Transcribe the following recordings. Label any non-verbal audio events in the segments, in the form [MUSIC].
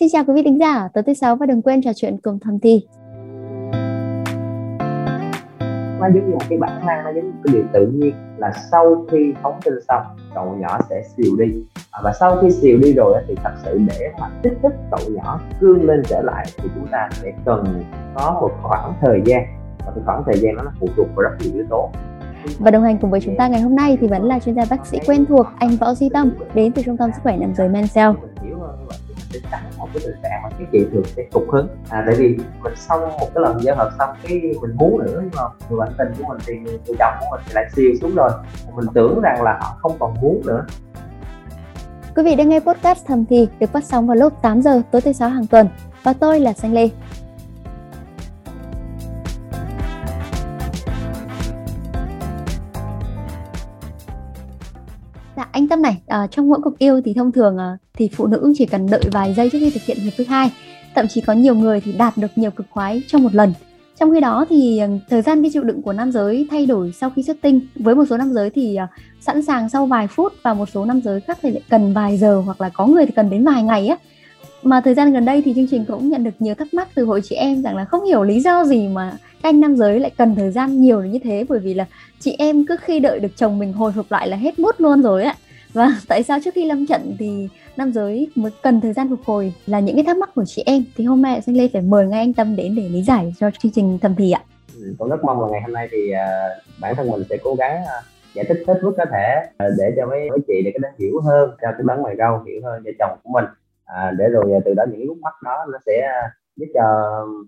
Xin chào quý vị thính giả, tối thứ sáu và đừng quên trò chuyện cùng thầm thi. nó giống như một cái bản năng nó giống như cái điều tự nhiên là sau khi phóng sinh xong cậu nhỏ sẽ xìu đi. À, và sau khi xìu đi rồi thì thật sự để mà kích thích cậu nhỏ cương lên trở lại thì chúng ta sẽ cần có một khoảng thời gian. Và cái khoảng thời gian đó nó phụ thuộc vào rất nhiều yếu tố. Và đồng hành cùng với chúng ta ngày hôm nay thì vẫn là chuyên gia bác sĩ quen thuộc anh Võ Duy Tâm đến từ trung tâm sức khỏe nam giới Mansell sẽ tặng một cái tình trạng mà cái chị thường sẽ cục hứng. À tại vì mình xong một cái lần giao hợp xong cái mình muốn nữa, nhưng mà người bạn tình của mình thì người chồng của mình thì lại siêu xuống rồi. Mình tưởng rằng là họ không còn muốn nữa. Quý vị đang nghe podcast thầm thì được phát sóng vào lúc 8 giờ tối thứ sáu hàng tuần. Và tôi là Xanh Lê. Anh Tâm này, à, trong mỗi cuộc yêu thì thông thường à, thì phụ nữ chỉ cần đợi vài giây trước khi thực hiện hiệp thứ hai. Thậm chí có nhiều người thì đạt được nhiều cực khoái trong một lần. Trong khi đó thì ờ, thời gian cái chịu đựng của nam giới thay đổi sau khi xuất tinh. Với một số nam giới thì à, sẵn sàng sau vài phút và một số nam giới khác thì lại cần vài giờ hoặc là có người thì cần đến vài ngày á. Mà thời gian gần đây thì chương trình cũng nhận được nhiều thắc mắc từ hội chị em rằng là không hiểu lý do gì mà các anh nam giới lại cần thời gian nhiều như thế bởi vì là chị em cứ khi đợi được chồng mình hồi hộp lại là hết mút luôn rồi ạ và tại sao trước khi lâm trận thì nam giới mới cần thời gian phục hồi là những cái thắc mắc của chị em? Thì hôm nay xin lê phải mời ngay anh tâm đến để lý giải cho chương trình thầm thì ạ. Ừ, Tôi rất mong là ngày hôm nay thì uh, bản thân mình sẽ cố gắng uh, giải thích hết mức có thể uh, để cho mấy mấy chị để cái thể hiểu hơn cho cái bán ngoài rau hiểu hơn cho chồng của mình. À, để rồi từ đó những lúc mắt đó nó sẽ giúp cho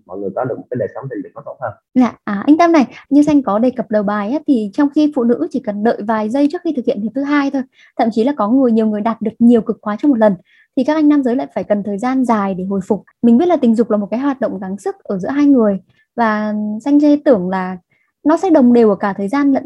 mọi người có được một cái đời sống tình dục nó tốt hơn. Dạ, à, anh Tâm này, như Xanh có đề cập đầu bài á, thì trong khi phụ nữ chỉ cần đợi vài giây trước khi thực hiện hiệp thứ hai thôi, thậm chí là có người nhiều người đạt được nhiều cực khoái trong một lần, thì các anh nam giới lại phải cần thời gian dài để hồi phục. Mình biết là tình dục là một cái hoạt động gắng sức ở giữa hai người và Xanh dê tưởng là nó sẽ đồng đều ở cả thời gian lẫn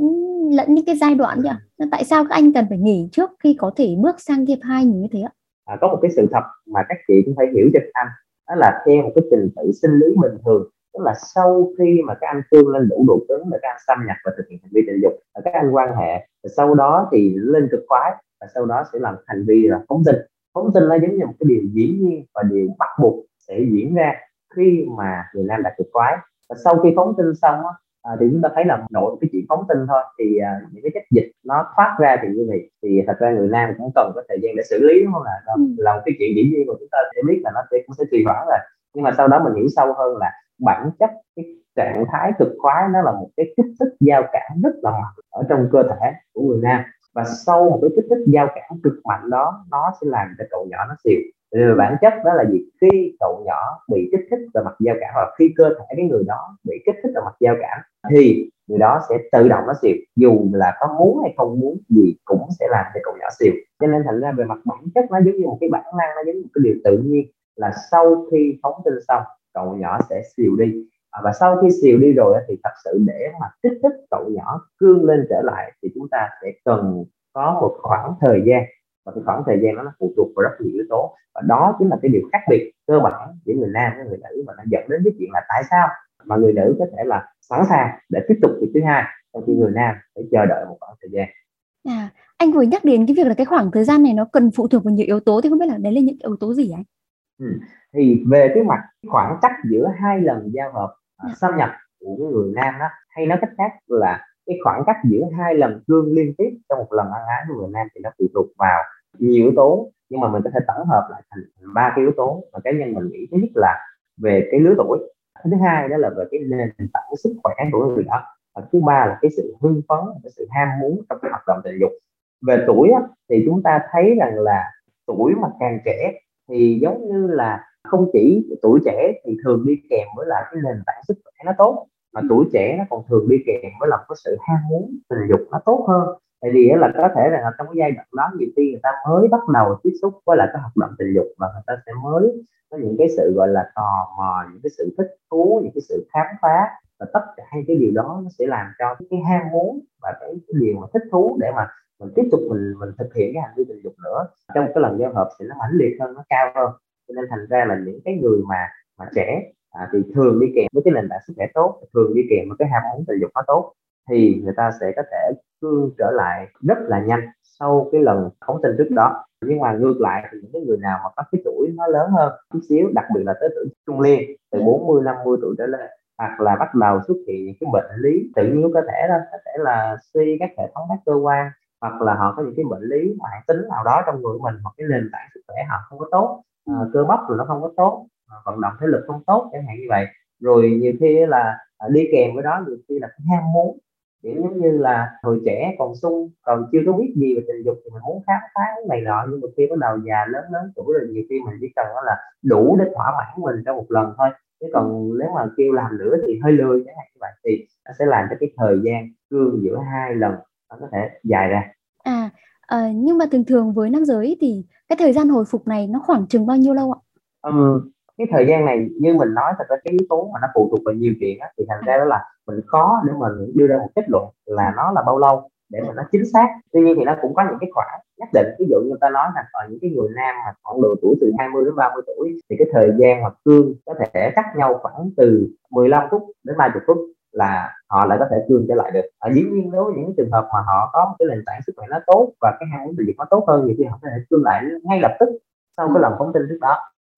lẫn những cái giai đoạn nhỉ? Tại sao các anh cần phải nghỉ trước khi có thể bước sang hiệp hai như thế ạ? À, có một cái sự thật mà các chị cũng phải hiểu cho anh đó là theo một cái trình tự sinh lý bình thường. Tức là sau khi mà các anh cương lên đủ độ cứng để các anh xâm nhập và thực hiện hành vi tình dục và các anh quan hệ và sau đó thì lên cực khoái và sau đó sẽ làm hành vi là phóng sinh phóng sinh nó giống như một cái điều dĩ nhiên và điều bắt buộc sẽ diễn ra khi mà người nam đạt cực khoái. Và sau khi phóng sinh xong á, à, thì chúng ta thấy là nội cái chuyện phóng tinh thôi. Thì à, những cái chất dịch nó thoát ra thì như vậy thì thật ra người nam cũng cần có thời gian để xử lý đúng không ạ? Ừ. là một cái chuyện dĩ nhiên mà chúng ta sẽ biết là nó sẽ cũng sẽ trì hoãn rồi. Nhưng mà sau đó mình hiểu sâu hơn là bản chất cái trạng thái cực khoái nó là một cái kích thích giao cảm rất là mạnh ở trong cơ thể của người nam. Và sau một cái kích thích giao cảm cực mạnh đó nó sẽ làm cho cậu nhỏ nó xìu về bản chất đó là gì? Khi cậu nhỏ bị kích thích về mặt giao cảm hoặc khi cơ thể cái người đó bị kích thích về mặt giao cảm thì người đó sẽ tự động nó xìu. Dù là có muốn hay không muốn gì cũng sẽ làm cho cậu nhỏ xìu. Cho nên thành ra về mặt bản chất nó giống như một cái bản năng, nó giống như một cái điều tự nhiên là sau khi phóng tinh xong, cậu nhỏ sẽ xìu đi. À, và sau khi xìu đi rồi thì thật sự để mà kích thích cậu nhỏ cương lên trở lại thì chúng ta sẽ cần có một khoảng thời gian và cái khoảng thời gian đó nó phụ thuộc vào rất nhiều yếu tố và đó chính là cái điều khác biệt cơ bản giữa người nam với người nữ và nó dẫn đến cái chuyện là tại sao mà người nữ có thể là sẵn sàng để tiếp tục việc thứ hai trong khi người nam phải chờ đợi một khoảng thời gian à, anh vừa nhắc đến cái việc là cái khoảng thời gian này nó cần phụ thuộc vào nhiều yếu tố thì không biết là đấy là những yếu tố gì anh ừ. thì về cái mặt khoảng cách giữa hai lần giao hợp à, dạ. xâm nhập của người nam đó hay nói cách khác là cái khoảng cách giữa hai lần cương liên tiếp trong một lần ăn ái của người nam thì nó phụ thuộc vào nhiều yếu tố nhưng mà mình có thể tổng hợp lại thành ba cái yếu tố mà cá nhân mình nghĩ thứ nhất là về cái lứa tuổi thứ hai đó là về cái nền tảng sức khỏe của người đó và thứ ba là cái sự hưng phấn cái sự ham muốn trong cái hoạt động tình dục. Về tuổi á, thì chúng ta thấy rằng là tuổi mà càng trẻ thì giống như là không chỉ tuổi trẻ thì thường đi kèm với là cái nền tảng sức khỏe nó tốt mà tuổi trẻ nó còn thường đi kèm với là có sự ham muốn tình dục nó tốt hơn tại vì là có thể là trong cái giai đoạn đó nhiều khi người ta mới bắt đầu tiếp xúc với lại cái hoạt động tình dục và người ta sẽ mới có những cái sự gọi là tò mò những cái sự thích thú những cái sự khám phá và tất cả hai cái điều đó nó sẽ làm cho cái ham muốn và cái, cái điều mà thích thú để mà mình tiếp tục mình mình thực hiện cái hành vi tình dục nữa. Trong cái lần giao hợp thì nó mãnh liệt hơn nó cao hơn. Cho nên thành ra là những cái người mà mà trẻ à, thì thường đi kèm với cái nền tảng sức khỏe tốt thường đi kèm với cái ham muốn tình dục nó tốt thì người ta sẽ có thể cương trở lại rất là nhanh sau cái lần phóng sinh trước đó. Nhưng mà ngược lại thì những cái người nào mà có cái tuổi nó lớn hơn chút xíu đặc biệt là tới tuổi trung niên từ 40 50 tuổi trở lên hoặc là bắt đầu xuất hiện những cái bệnh lý tự nhiên của cơ thể đó có thể là suy các hệ thống các cơ quan hoặc là họ có những cái bệnh lý mạng tính nào đó trong người mình hoặc cái nền tảng sức khỏe họ không có tốt à, cơ bắp thì nó không có tốt à, vận động thể lực không tốt chẳng hạn như vậy. Rồi nhiều khi là à, đi kèm với đó nhiều khi là cái ham muốn kiểu giống như là hồi trẻ còn sung còn chưa có biết gì về tình dục thì mình muốn khám phá cái này nọ. Nhưng mà khi bắt đầu già lớn lớn tuổi rồi nhiều khi mình chỉ cần đó là đủ để thỏa mãn mình trong một lần thôi. Chứ còn nếu mà kêu làm nữa thì hơi lười chẳng hạn như vậy thì nó sẽ làm cho cái thời gian cương giữa hai lần nó có thể dài ra. À à, nhưng mà thường thường với nam giới thì cái thời gian hồi phục này nó khoảng chừng bao nhiêu lâu ạ? Ừ, cái thời gian này như mình nói thật ra cái yếu tố mà nó phụ thuộc vào nhiều chuyện á, thì thành ra đó là mình khó để mình đưa ra một kết luận là nó là bao lâu để mà nó chính xác. Tuy nhiên thì nó cũng có những cái khoảng nhất định. Ví dụ như ta nói là ở những cái người nam mà khoảng độ tuổi từ 20 đến 30 tuổi thì cái thời gian mà cương có thể cắt nhau khoảng từ 15 phút đến 30 phút là họ lại có thể cương trở lại được. Ở dĩ nhiên đối với những trường hợp mà họ có một cái nền tảng sức khỏe nó tốt và cái ham muốn tình dục nó tốt hơn thì họ có thể cương lại ngay lập tức sau cái lần phóng tinh trước đó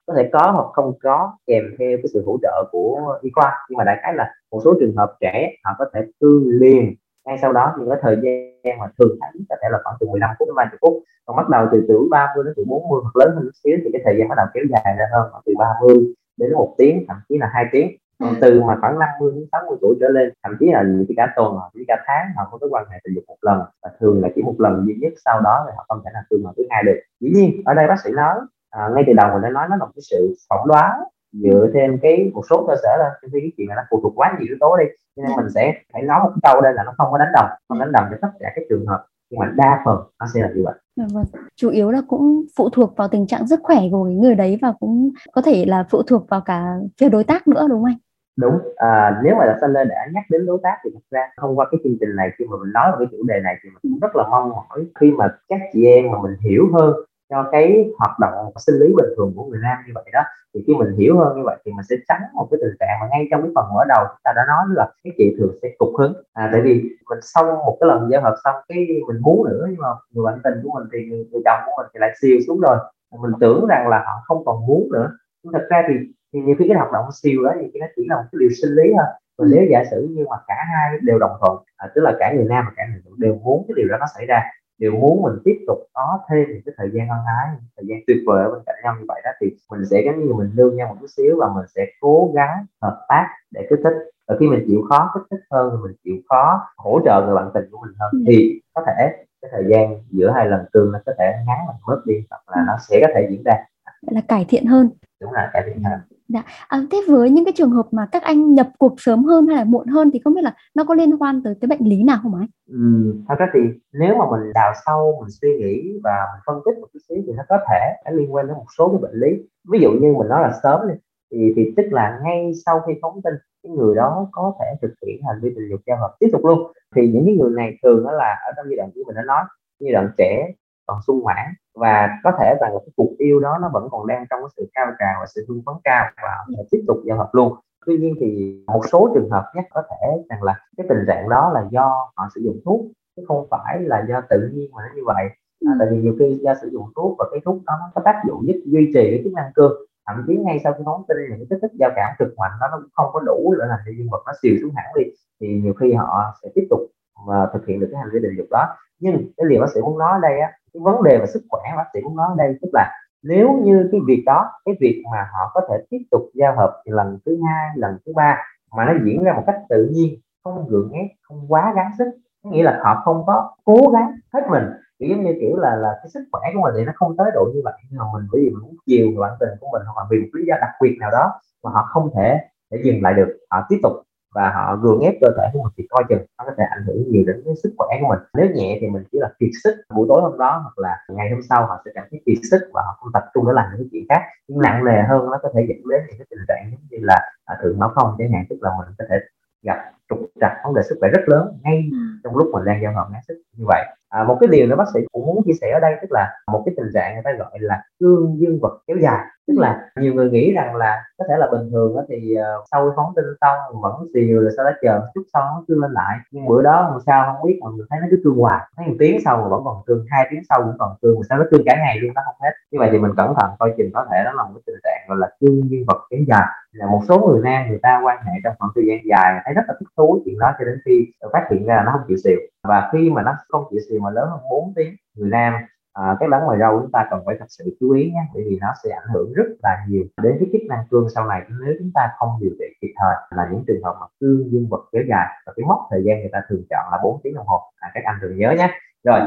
có thể có hoặc không có kèm theo cái sự hỗ trợ của y khoa. Nhưng mà đại khái là một số trường hợp trẻ họ có thể cương liền ngay sau đó nhưng cái thời gian mà thường thấy có thể là khoảng từ 15 phút đến 30 phút. Còn bắt đầu từ tuổi 30 đến tuổi 40 hoặc lớn hơn một xíu thì cái thời gian bắt đầu kéo dài ra hơn khoảng từ 30 đến một tiếng thậm chí là hai tiếng. Còn từ mà khoảng 50 đến 60 tuổi trở lên thậm chí là những cái cả tuần hoặc cả tháng họ có cái quan hệ tình dục một lần và thường là chỉ một lần duy nhất sau đó thì họ không thể nào tương lần thứ hai được. Dĩ nhiên ở đây bác sĩ nói à, ngay từ đầu mình đã nói nó là một cái sự phỏng đoán dựa thêm cái một số cơ sở là trong khi cái chuyện này nó phụ thuộc quá nhiều yếu tố đi cho nên mình sẽ phải nói một câu đây là nó không có đánh đồng. Không đánh đồng cho tất cả các trường hợp nhưng mà đa phần nó sẽ là như vậy. Dạ vâng. chủ yếu là cũng phụ thuộc vào tình trạng sức khỏe của cái người đấy và cũng có thể là phụ thuộc vào cả phía đối tác nữa đúng không anh? Đúng. À, nếu mà là Sander đã nhắc đến đối tác thì thật ra thông qua cái chương trình này khi mà mình nói về cái chủ đề này thì mình cũng rất là mong mỏi khi mà các chị em mà mình hiểu hơn cho cái hoạt động sinh lý bình thường của người nam như vậy đó thì khi mình hiểu hơn như vậy thì mình sẽ tránh một cái tình trạng mà ngay trong cái phần mở đầu chúng ta đã nói là cái chị thường sẽ cục hứng. À, tại vì mình sau một cái lần giao hợp xong cái mình muốn nữa nhưng mà người bạn tình của mình thì người, người chồng của mình thì lại siêu xuống rồi. Mình tưởng rằng là họ không còn muốn nữa. Nhưng thật ra thì thì nhiều khi cái hoạt động siêu đó thì nó chỉ là một cái điều sinh lý thôi. Và nếu giả sử như mà cả hai đều đồng thuận à, tức là cả người nam và cả người nữ đều muốn cái điều đó nó xảy ra đều muốn mình tiếp tục có thêm những cái thời gian ân ái thời gian tuyệt vời ở bên cạnh nhau như vậy đó thì mình sẽ giống như mình nương nhau một chút xíu và mình sẽ cố gắng hợp tác để kích thích. Và khi mình chịu khó kích thích hơn thì mình chịu khó hỗ trợ người bạn tình của mình hơn ừ. thì có thể cái thời gian giữa hai lần tương nó có thể ngắn hoặc bớt đi hoặc là nó sẽ có thể diễn ra. Là cải thiện hơn. Đúng là cải thiện hơn Dạ. À, thế với những cái trường hợp mà các anh nhập cuộc sớm hơn hay là muộn hơn thì không biết là nó có liên quan tới cái bệnh lý nào không ạ? Ừ, thật ra thì nếu mà mình đào sâu mình suy nghĩ và mình phân tích một chút xíu thì nó có thể nó liên quan đến một số cái bệnh lý ví dụ như mình nói là sớm đi thì thì tức là ngay sau khi phóng tinh cái người đó có thể thực hiện hành vi tình dục giao hợp tiếp tục luôn thì những cái người này thường đó là ở trong giai đoạn của mình đã nói giai đoạn trẻ còn sung mãn. Và có thể rằng là cái cuộc yêu đó nó vẫn còn đang trong cái sự cao trào và sự hưng phấn cao và họ tiếp tục giao hợp luôn. Tuy nhiên thì một số trường hợp nhất có thể rằng là cái tình trạng đó là do họ sử dụng thuốc chứ không phải là do tự nhiên mà nó như vậy. À, tại vì nhiều khi do sử dụng thuốc và cái thuốc đó nó có tác dụng giúp duy trì cái chức năng cương thậm chí ngay sau khi phóng tinh những cái kích thích giao cảm cực mạnh đó nó cũng không có đủ để làm cho dương vật nó xìu xuống hẳn đi thì nhiều khi họ sẽ tiếp tục và thực hiện được cái hành vi tình dục đó. Nhưng cái điều bác sĩ muốn nói ở đây á cái vấn đề về sức khỏe bác sĩ cũng nói ở đây, tức là nếu như cái việc đó, cái việc mà họ có thể tiếp tục giao hợp lần thứ hai, lần thứ ba mà nó diễn ra một cách tự nhiên, không gượng ép, không quá gắng sức nghĩa là họ không có cố gắng hết mình. Kiểu giống như kiểu là là cái sức khỏe của mình thì nó không tới độ như vậy, nhưng mà mình bởi vì mình muốn chiều người bạn tình của mình hoặc là vì một lý do đặc biệt nào đó mà họ không thể để dừng lại được, họ tiếp tục và họ gượng ép cơ thể của mình thì coi chừng nó có thể ảnh hưởng nhiều đến cái sức khỏe của mình. Nếu nhẹ thì mình chỉ là kiệt sức buổi tối hôm đó hoặc là ngày hôm sau họ sẽ cảm thấy kiệt sức và họ không tập trung để làm những cái chuyện khác. Nhưng nặng nề hơn nó có thể dẫn đến những cái tình trạng giống như là à, thượng máu không chẳng hạn tức là mình có thể gặp trục trặc vấn đề sức khỏe rất lớn ngay ừ. trong lúc mình đang giao hợp ngắn sức như vậy. À, một cái điều nữa bác sĩ cũng muốn chia sẻ ở đây tức là một cái tình trạng người ta gọi là cương dương vật kéo dài tức là nhiều người nghĩ rằng là có thể là bình thường đó thì uh, sau khi phóng tinh xong vẫn xìu rồi sau đó chờ chút xong nó cương lên lại. Nhưng bữa đó làm sao không biết mà mình thấy nó cứ cương hoài. Thấy một tiếng sau mà vẫn còn cương hai tiếng sau vẫn còn cương mà sao nó cương cả ngày luôn nó không hết. Như vậy thì mình cẩn thận coi chừng có thể đó là một cái tình trạng gọi là cương dương vật kéo dài. Là một số người nam người ta quan hệ trong khoảng thời gian dài thấy rất là thích thú chuyện đó cho đến khi phát hiện ra là nó không chịu xìu. Và khi mà nó không chịu xìu mà lớn hơn 4 tiếng người nam à, cái đắng ngoài rau chúng ta cần phải thật sự chú ý nhé bởi vì nó sẽ ảnh hưởng rất là nhiều đến cái chức năng cương sau này. Nếu chúng ta không điều trị kịp thời là những trường hợp mà cương dương vật kéo dài và cái mốc thời gian người ta thường chọn là 4 tiếng đồng hồ. À, các anh thường nhớ nhé. Rồi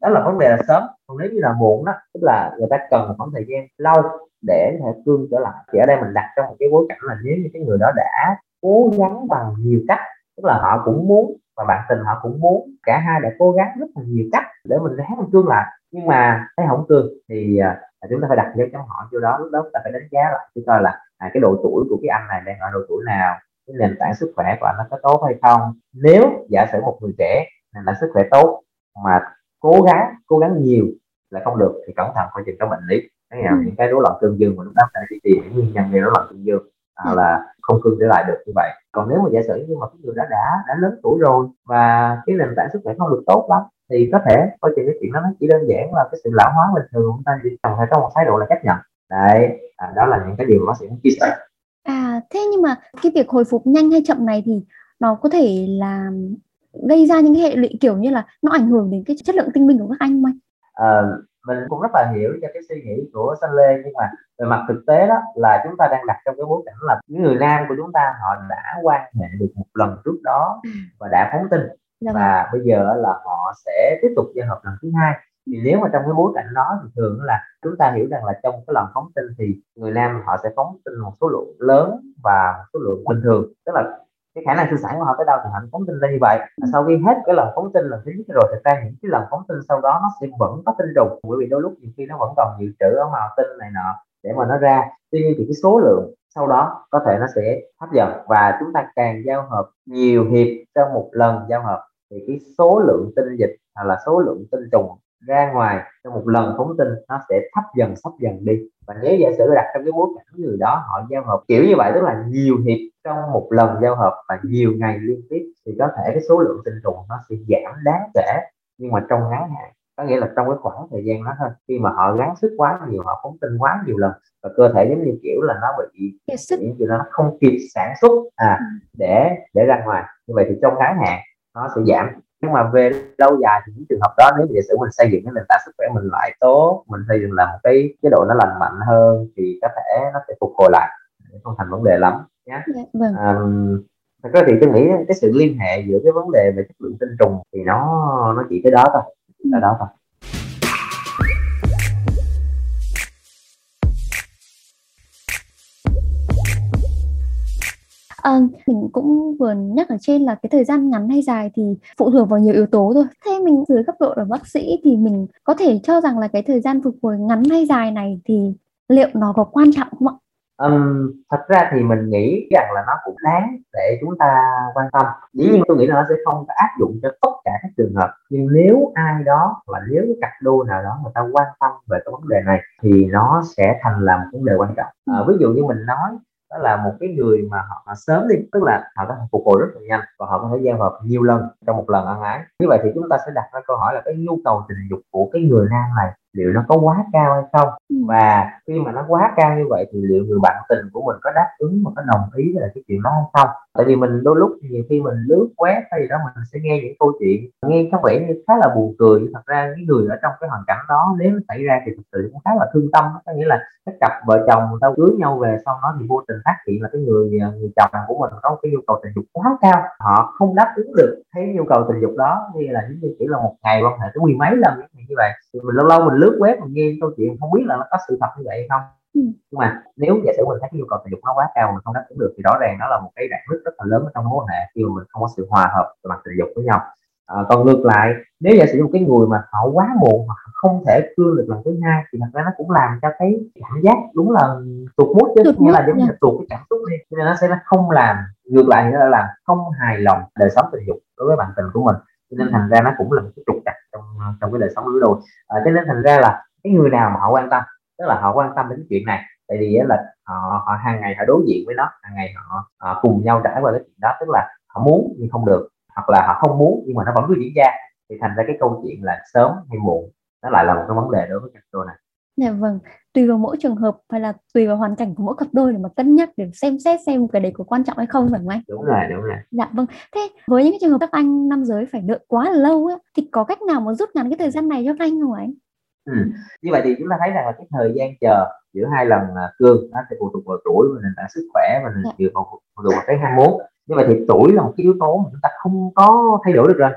đó là vấn đề là sớm. Còn nếu như là muộn đó tức là người ta cần một khoảng thời gian lâu để thể cương trở lại. Thì ở đây mình đặt trong một cái bối cảnh là nếu như cái người đó đã cố gắng bằng nhiều cách tức là họ cũng muốn và bạn tình họ cũng muốn cả hai đã cố gắng rất là nhiều cách để mình ráng mình cương lại. Nhưng mà thấy không cương thì à, chúng ta phải đặt dấu chấm hỏi vô đó lúc đó chúng ta phải đánh giá lại chứ coi là à, cái độ tuổi của cái anh này đang ở độ tuổi nào cái nền tảng sức khỏe của anh nó có tốt hay không. Nếu giả sử một người trẻ nền tảng sức khỏe tốt mà cố gắng cố gắng nhiều là không được thì cẩn thận coi chừng có bệnh lý. Cái ừ. những cái rối loạn cương dương mà chúng ta phải đi tìm nguyên nhân gây rối loạn cương dương à, là không cương trở lại được như vậy. Còn nếu mà giả sử như mà cái người đã đã đã lớn tuổi rồi và cái nền tảng sức khỏe không được tốt lắm thì có thể coi chừng cái chuyện đó nó chỉ đơn giản là cái sự lão hóa bình thường chúng ta chỉ cần phải có một thái độ là chấp nhận. Đấy à, đó là những cái điều mà bác sĩ muốn chia sẻ. À thế nhưng mà cái việc hồi phục nhanh hay chậm này thì nó có thể là gây ra những cái hệ lụy kiểu như là nó ảnh hưởng đến cái chất lượng tinh minh của các anh không anh? À, mình cũng rất là hiểu cho cái suy nghĩ của Sanh Lê nhưng mà về mặt thực tế đó là chúng ta đang đặt trong cái bối cảnh là những người nam của chúng ta họ đã quan hệ được một lần trước đó ừ. và đã phóng tinh dạ và vâng. bây giờ là họ sẽ tiếp tục giao hợp lần thứ hai thì nếu mà trong cái bối cảnh đó thì thường là chúng ta hiểu rằng là trong cái lần phóng tinh thì người nam họ sẽ phóng tinh một số lượng lớn và một số lượng bình thường tức là cái khả năng sinh sản của họ tới đâu thì họ phóng tinh ra như vậy. Và sau khi hết cái lần phóng tinh lần thứ nhất rồi thì ra những cái lần phóng tinh sau đó nó sẽ vẫn có tinh trùng. Bởi vì đôi lúc nhiều khi nó vẫn còn dự trữ ở màu tinh này nọ để mà nó ra. Tuy nhiên thì cái số lượng sau đó có thể nó sẽ thấp dần và chúng ta càng giao hợp nhiều hiệp trong một lần giao hợp thì cái số lượng tinh dịch hoặc là số lượng tinh trùng ra ngoài trong một lần phóng tinh nó sẽ thấp dần thấp dần đi. Và nếu giả sử đặt trong cái bối cảnh người đó họ giao hợp kiểu như vậy tức là nhiều hiệp trong một lần giao hợp và nhiều ngày liên tiếp thì có thể cái số lượng tinh trùng nó sẽ giảm đáng kể. Nhưng mà trong ngắn hạn có nghĩa là trong cái khoảng thời gian đó thôi khi mà họ gắng sức quá nhiều họ phóng tinh quá nhiều lần và cơ thể giống như kiểu là nó bị những kiểu nó không kịp sản xuất à ừ. để để ra ngoài. Như vậy thì trong ngắn hạn nó sẽ giảm nhưng mà về lâu dài thì những trường hợp đó nếu giả sử mình xây dựng cái nền tảng sức khỏe mình lại tốt mình xây dựng là một cái chế độ nó lành mạnh hơn thì có thể nó sẽ phục hồi lại. Không thành vấn đề lắm nhé dạ, vâng. à, thật ra thì tôi nghĩ cái sự liên hệ giữa cái vấn đề về chất lượng tinh trùng thì nó nó chỉ tới đó thôi là đó thôi À, mình cũng vừa nhắc ở trên là cái thời gian ngắn hay dài thì phụ thuộc vào nhiều yếu tố thôi. Thế mình dưới góc độ là bác sĩ thì mình có thể cho rằng là cái thời gian phục hồi ngắn hay dài này thì liệu nó có quan trọng không ạ? Um, thật ra thì mình nghĩ rằng là nó cũng đáng để chúng ta quan tâm dĩ nhiên tôi nghĩ là nó sẽ không áp dụng cho tất cả các trường hợp nhưng nếu ai đó và nếu cái cặp đôi nào đó người ta quan tâm về cái vấn đề này thì nó sẽ thành là một vấn đề quan trọng à, ví dụ như mình nói đó là một cái người mà họ, họ sớm đi tức là họ có thể phục hồi rất là nhanh và họ có thể giao hợp nhiều lần trong một lần ăn ái. Như vậy thì chúng ta sẽ đặt ra câu hỏi là cái nhu cầu tình dục của cái người nam này liệu nó có quá cao hay không? Ừ. và khi mà nó quá cao như vậy thì liệu người bạn tình của mình có đáp ứng và có đồng ý với cái chuyện đó hay không? Tại vì mình đôi lúc nhiều khi mình lướt web hay gì đó mình sẽ nghe những câu chuyện nghe có vẻ như khá là buồn cười. Thật ra cái người ở trong cái hoàn cảnh đó nếu nó xảy ra thì thực sự cũng khá là thương tâm. Có nghĩa là các cặp vợ chồng người ta cưới nhau về sau đó thì vô tình phát hiện là cái người à, người chồng của mình có cái nhu cầu tình dục quá cao. Họ không đáp ứng được cái nhu cầu tình dục đó. Như là giống như chỉ là một ngày quan hệ tới mười mấy lần như vậy. Thì mình lâu lâu mình lướt web mình nghe câu chuyện không biết là nó có sự thật như vậy hay không. Ừ. nhưng mà nếu giả sử mình thấy nhu cầu tình dục nó quá cao mình không đáp ứng được thì rõ ràng đó là một cái rạn nứt rất là lớn trong mối quan hệ khi mà mình không có sự hòa hợp về mặt tình dục với nhau. À, còn ngược lại nếu giả sử một cái người mà họ quá muộn hoặc không thể cương được lần thứ hai thì thật ra nó cũng làm cho cái cảm giác đúng là tụt mút chứ nghĩa là giống như là tụt cái cảm xúc đi nên nó sẽ không làm ngược lại thì nó làm không hài lòng đời sống tình dục đối với bạn tình của mình. Nên thành ra nó cũng là một cái trục trong cái đời sống lứa đôi. À, cho nên thành ra là cái người nào mà họ quan tâm tức là họ quan tâm đến chuyện này tại vì là họ họ hàng ngày họ đối diện với nó hàng ngày họ, họ cùng nhau trải qua cái chuyện đó tức là họ muốn nhưng không được hoặc là họ không muốn nhưng mà nó vẫn cứ diễn ra. Thì thành ra cái câu chuyện là sớm hay muộn nó lại là một cái vấn đề đối với cặp đôi này. Dạ vâng, tùy vào mỗi trường hợp hay là tùy vào hoàn cảnh của mỗi cặp đôi để mà cân nhắc để xem xét xem cái đấy có quan trọng hay không phải không anh? Đúng rồi, đúng rồi. Dạ vâng. Thế với những cái trường hợp các anh nam giới phải đợi quá là lâu ấy, thì có cách nào mà rút ngắn cái thời gian này cho các anh không anh? Ừ. Như vậy thì chúng ta thấy rằng là cái thời gian chờ giữa hai lần uh, cương nó sẽ phụ thuộc vào tuổi và nền tảng sức khỏe và dạ. phụ thuộc vào cái ham muốn. Như vậy thì tuổi là một cái yếu tố mà chúng ta không có thay đổi được rồi.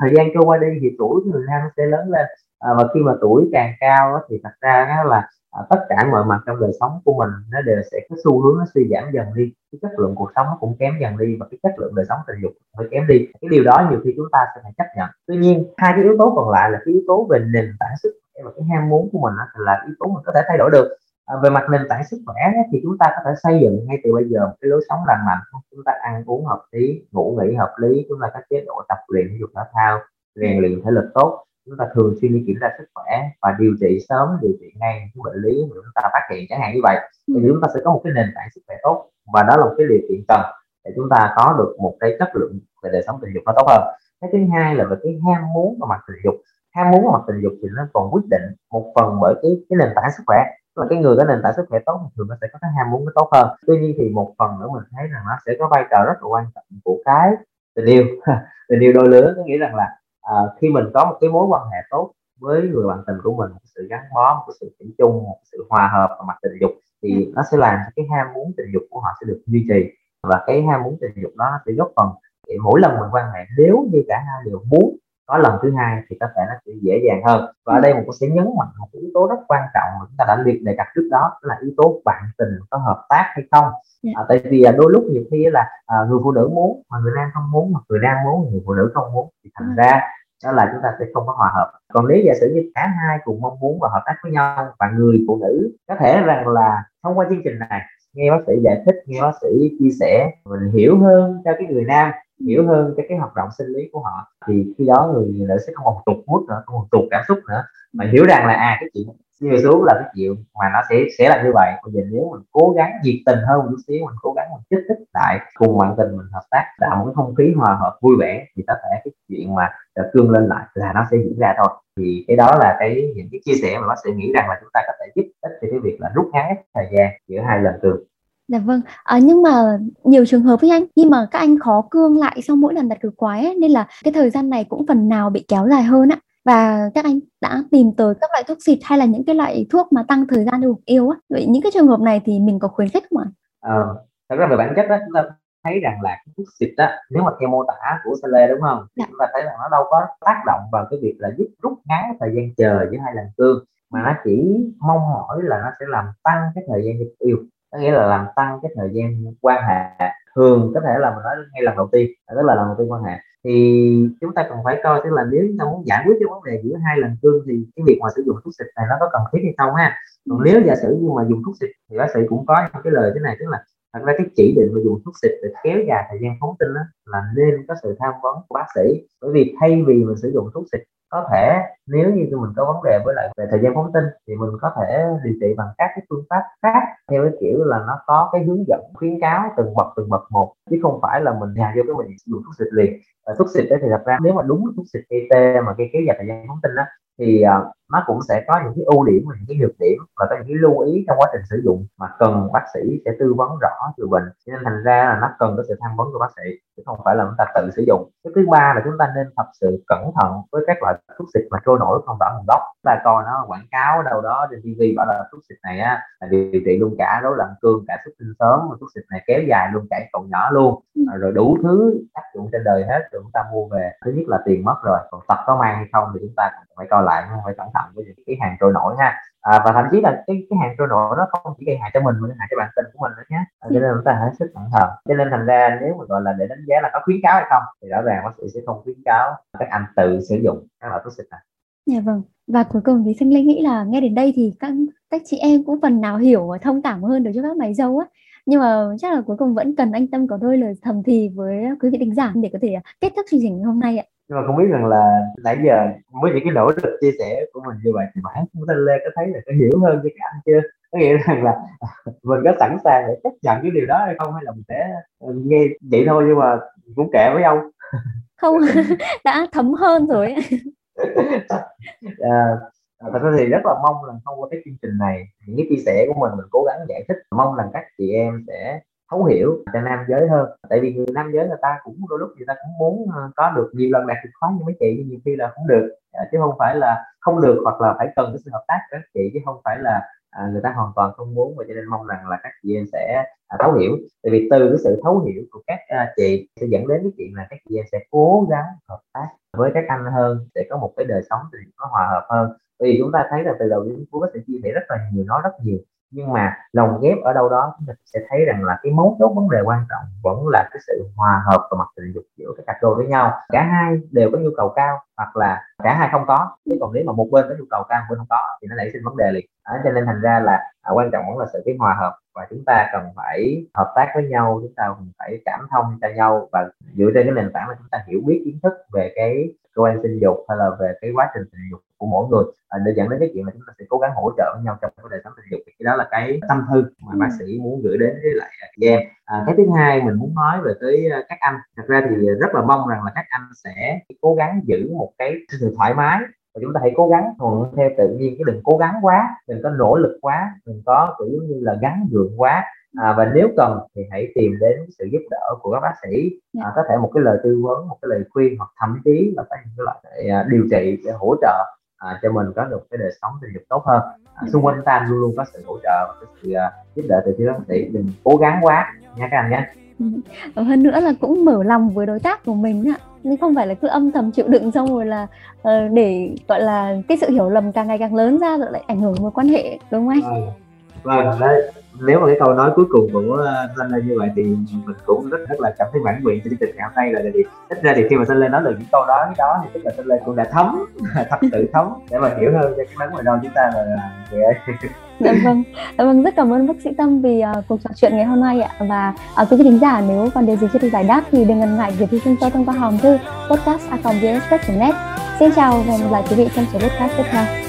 Thời gian trôi qua đi thì tuổi của người nam sẽ lớn lên à, và khi mà tuổi càng cao đó, thì thật ra đó là à, tất cả mọi mặt trong đời sống của mình nó đều sẽ có xu hướng nó suy giảm dần đi. Cái chất lượng cuộc sống nó cũng kém dần đi và cái chất lượng đời sống tình dục phải kém đi. Cái điều đó nhiều khi chúng ta sẽ phải chấp nhận. Tuy nhiên hai cái yếu tố còn lại là cái yếu tố về nền tảng sức khỏe và cái ham muốn của mình đó, là yếu tố mình có thể thay đổi được. À, về mặt nền tảng sức khỏe thì chúng ta có thể xây dựng ngay từ bây giờ một cái lối sống lành mạnh. Chúng ta ăn uống hợp lý ngủ nghỉ hợp lý chúng ta có chế độ tập luyện thể dục thể thao rèn luyện thể lực tốt chúng ta thường xuyên đi kiểm tra sức khỏe và điều trị sớm điều trị ngay những bệnh lý mà chúng ta phát hiện chẳng hạn như vậy. Thì ừ. chúng ta sẽ có một cái nền tảng sức khỏe tốt và đó là một cái điều kiện cần để chúng ta có được một cái chất lượng về đời sống tình dục nó tốt hơn. Cái thứ hai là về cái ham muốn và mặt tình dục. Ham muốn và mặt tình dục thì nó còn quyết định một phần bởi cái cái nền tảng sức khỏe. Là cái người có nền tảng sức khỏe tốt thì thường nó sẽ có cái ham muốn nó tốt hơn. Tuy nhiên thì một phần nữa mình thấy rằng nó sẽ có vai trò rất là quan trọng của cái tình yêu. [LAUGHS] Tình yêu đôi lứa có nghĩa rằng là à, khi mình có một cái mối quan hệ tốt với người bạn tình của mình một sự gắn bó một sự thủy chung một sự hòa hợp và mặt tình dục thì ừ. nó sẽ làm cho cái ham muốn tình dục của họ sẽ được duy trì và cái ham muốn tình dục đó sẽ góp phần để mỗi lần mình quan hệ nếu như cả hai đều muốn có lần thứ hai thì có thể nó sẽ dễ dàng hơn và ở đây mình cũng sẽ nhấn mạnh một yếu tố rất quan trọng mà chúng ta đã liệt đề cập trước đó là yếu tố bạn tình có hợp tác hay không dạ. à, tại vì à, đôi lúc nhiều khi là à, người phụ nữ muốn mà người nam không muốn mà người nam muốn người phụ nữ không muốn thì thành dạ. ra đó là chúng ta sẽ không có hòa hợp. Còn nếu giả sử như cả hai cùng mong muốn và hợp tác với nhau, và người phụ nữ, có thể rằng là thông qua chương trình này, nghe bác sĩ giải thích, nghe bác sĩ chia sẻ, mình hiểu hơn cho cái người nam, hiểu hơn cái cái hoạt động sinh lý của họ, thì khi đó người nữ sẽ không còn tụt mút nữa, không còn tụt cảm xúc nữa, mà hiểu rằng là à cái chuyện đi xuống là cái chuyện mà nó sẽ sẽ là như vậy. Bây giờ nếu mình cố gắng nhiệt tình hơn một chút xíu mình cố gắng mình kích thích lại cùng bạn tình mình hợp tác tạo một cái không khí hòa hợp vui vẻ thì có thể cái chuyện mà cương lên lại là nó sẽ diễn ra thôi. Thì cái đó là cái những cái chia sẻ mà bác sĩ nghĩ rằng là chúng ta có thể giúp ích cho cái việc là rút ngắn thời gian giữa hai lần cương Dạ vâng, à, nhưng mà nhiều trường hợp với anh khi mà các anh khó cương lại sau mỗi lần đặt cực quái ấy, nên là cái thời gian này cũng phần nào bị kéo dài hơn á và các anh đã tìm tới các loại thuốc xịt hay là những cái loại thuốc mà tăng thời gian dục yêu á vậy những cái trường hợp này thì mình có khuyến khích không ạ? Ờ, thật ra về bản chất đó chúng ta thấy rằng là cái thuốc xịt đó nếu mà theo mô tả của Sale đúng không dạ. chúng ta thấy rằng nó đâu có tác động vào cái việc là giúp rút ngắn thời gian chờ giữa hai lần cương mà nó chỉ mong mỏi là nó sẽ làm tăng cái thời gian yêu có nghĩa là làm tăng cái thời gian quan hệ. Thường có thể là mình nói ngay lần đầu tiên à, tức là lần đầu tiên quan hệ. Thì chúng ta cần phải coi, tức là nếu chúng ta muốn giải quyết cái vấn đề giữa hai lần cương thì cái việc mà sử dụng thuốc xịt này nó có cần thiết hay không ha? Còn nếu giả sử như mà dùng thuốc xịt thì bác sĩ cũng có những cái lời thế này, tức là thật ra cái chỉ định mà dùng thuốc xịt để kéo dài thời gian phóng tinh đó, là nên có sự tham vấn của bác sĩ. Bởi vì thay vì mình sử dụng thuốc xịt có thể nếu như mình có vấn đề với lại về thời gian phóng tinh thì mình có thể điều trị bằng các cái phương pháp khác theo cái kiểu là nó có cái hướng dẫn khuyến cáo từng bậc từng bậc một chứ không phải là mình nhào vô cái mình dùng thuốc xịt liền. Và thuốc xịt đấy thì thật ra nếu mà đúng thuốc xịt gây mà gây kéo dài thời gian phóng tinh đó thì uh, nó cũng sẽ có những cái ưu điểm và những cái nhược điểm và có những cái lưu ý trong quá trình sử dụng mà cần bác sĩ sẽ tư vấn rõ từ bệnh. Cho nên thành ra là nó cần có sự tham vấn của bác sĩ chứ không phải là chúng ta tự sử dụng. Cái thứ ba là chúng ta nên thật sự cẩn thận với các loại thuốc xịt mà trôi nổi không rõ nguồn gốc. Ta coi nó quảng cáo đâu đó trên tv bảo là thuốc xịt này á, là điều trị luôn cả rối loạn cương cả xuất tinh sớm thuốc xịt này kéo dài luôn cả cậu nhỏ luôn. Rồi đủ thứ tác dụng trên đời hết rồi chúng ta mua về. Thứ nhất là tiền mất rồi, còn tập có mang hay không thì chúng ta phải coi lại phải cẩn thận với những cái hàng trôi nổi ha à, và thậm chí là cái cái hàng trôi nổi nó không chỉ gây hại cho mình mà gây hại cho bạn tình của mình nữa nhé ờ, cho nên chúng ta hãy sức cẩn thận cho nên thành ra nếu mà gọi là để đánh giá là có khuyến cáo hay không thì rõ ràng bác sĩ sẽ không khuyến cáo các anh tự sử dụng các loại thuốc xịt này Dạ vâng. Và cuối cùng thì xin Linh nghĩ là nghe đến đây thì các các chị em cũng phần nào hiểu và thông cảm hơn đối với các mày dâu á. Nhưng mà chắc là cuối cùng vẫn cần anh Tâm có đôi lời thầm thì với quý vị thính giả để có thể kết thúc chương trình hôm nay ạ nhưng mà không biết rằng là nãy giờ với những cái nỗ lực chia sẻ của mình như vậy thì bản thân Lê có thấy là có hiểu hơn với các anh chưa? Có nghĩa rằng là [LAUGHS] mình có sẵn sàng để chấp nhận cái điều đó hay không? Hay là mình sẽ ờ, nghe vậy thôi nhưng mà cũng kệ với ông? Không [LAUGHS] đã thấm hơn rồi [LAUGHS] à, thật ra thì rất là mong là thông qua cái chương trình này những cái chia sẻ của mình mình cố gắng giải thích. Mong rằng các chị em sẽ thấu hiểu cho nam giới hơn. Tại vì người nam giới người ta cũng đôi lúc người ta cũng muốn ờ, có được nhiều lần đạt được khoái như mấy chị nhưng nhiều khi là không được. Ờ, chứ không phải là không được hoặc là phải cần cái sự hợp tác của các chị chứ không phải là à, người ta hoàn toàn không muốn. Và cho nên mong rằng là các chị em sẽ à, thấu hiểu. Tại vì từ cái sự thấu hiểu của các à, chị sẽ dẫn đến cái chuyện là các chị em sẽ cố gắng hợp tác với các anh hơn để có một cái đời sống thì nó hòa hợp hơn. Vì chúng ta thấy là từ đầu đến cuối bác sĩ chia sẻ rất là nhiều nói rất nhiều nhưng mà lồng ghép ở đâu đó chúng ta sẽ thấy rằng là cái mấu chốt vấn đề quan trọng vẫn là cái sự hòa hợp và mặt tình dục giữa các cặp đôi với nhau. Cả hai đều có nhu cầu cao hoặc là cả hai không có. Chứ còn nếu mà một bên có nhu cầu cao một bên không có thì nó nảy sinh vấn đề liền. À, cho nên thành ra là à, quan trọng vẫn là sự cái hòa hợp và chúng ta cần phải hợp tác với nhau chúng ta cần phải cảm thông cho nhau và dựa trên cái nền tảng là chúng ta hiểu biết kiến thức về cái cơ quan sinh dục hay là về cái quá trình sinh dục của mỗi người. À, để dẫn đến cái chuyện là chúng ta sẽ cố gắng hỗ trợ với nhau trong cái đời sống tình dục. Thì đó là cái tâm thư mà bác sĩ muốn gửi đến với lại chị em. À, cái thứ hai mình muốn nói về tới à, các anh. Thật ra thì rất là mong rằng là các anh sẽ cố gắng giữ một cái sự thoải mái. Và chúng ta hãy cố gắng thuận theo tự nhiên chứ đừng cố gắng quá đừng có nỗ lực quá đừng có kiểu như là gắn gượng quá à, và nếu cần thì hãy tìm đến sự giúp đỡ của các bác sĩ. Dạ. à, có thể một cái lời tư vấn một cái lời khuyên hoặc thậm chí là phải cái loại à, điều trị để hỗ trợ à, cho mình có được cái đời sống tình dục tốt hơn. À, xung quanh ta luôn luôn có sự hỗ trợ và cái sự à, giúp đỡ từ phía bác sĩ. Đừng cố gắng quá nha các anh nhé. Hơn nữa là cũng mở lòng với đối tác của mình ạ nhưng không phải là cứ âm thầm chịu đựng xong rồi là uh, để gọi là cái sự hiểu lầm càng ngày càng lớn ra rồi lại ảnh hưởng mối quan hệ đúng không anh? Vâng, vâng đấy. Nếu mà cái câu nói cuối cùng của ờ, Thanh lên như vậy thì mình cũng rất rất là cảm thấy mãn nguyện cho chương trình ngày hôm nay. Là vì ít ra thì khi mà Thanh lên nói được những câu nói đó thì tức là Thanh lên cũng đã thấm [LAUGHS] thật sự thấm để mà hiểu hơn cho cái vấn ngoài đâu chúng ta là người à, ấy. [LAUGHS] Dạ vâng. Dạ vâng rất cảm ơn bác sĩ tâm vì uh, cuộc trò chuyện ngày hôm nay ạ. Và uh, quý vị thính giả nếu còn điều gì chưa được giải đáp thì đừng ngần ngại gửi thư cho tôi thông qua hòm thư podcast net. Xin chào và hẹn gặp lại quý vị trong số podcast tiếp theo.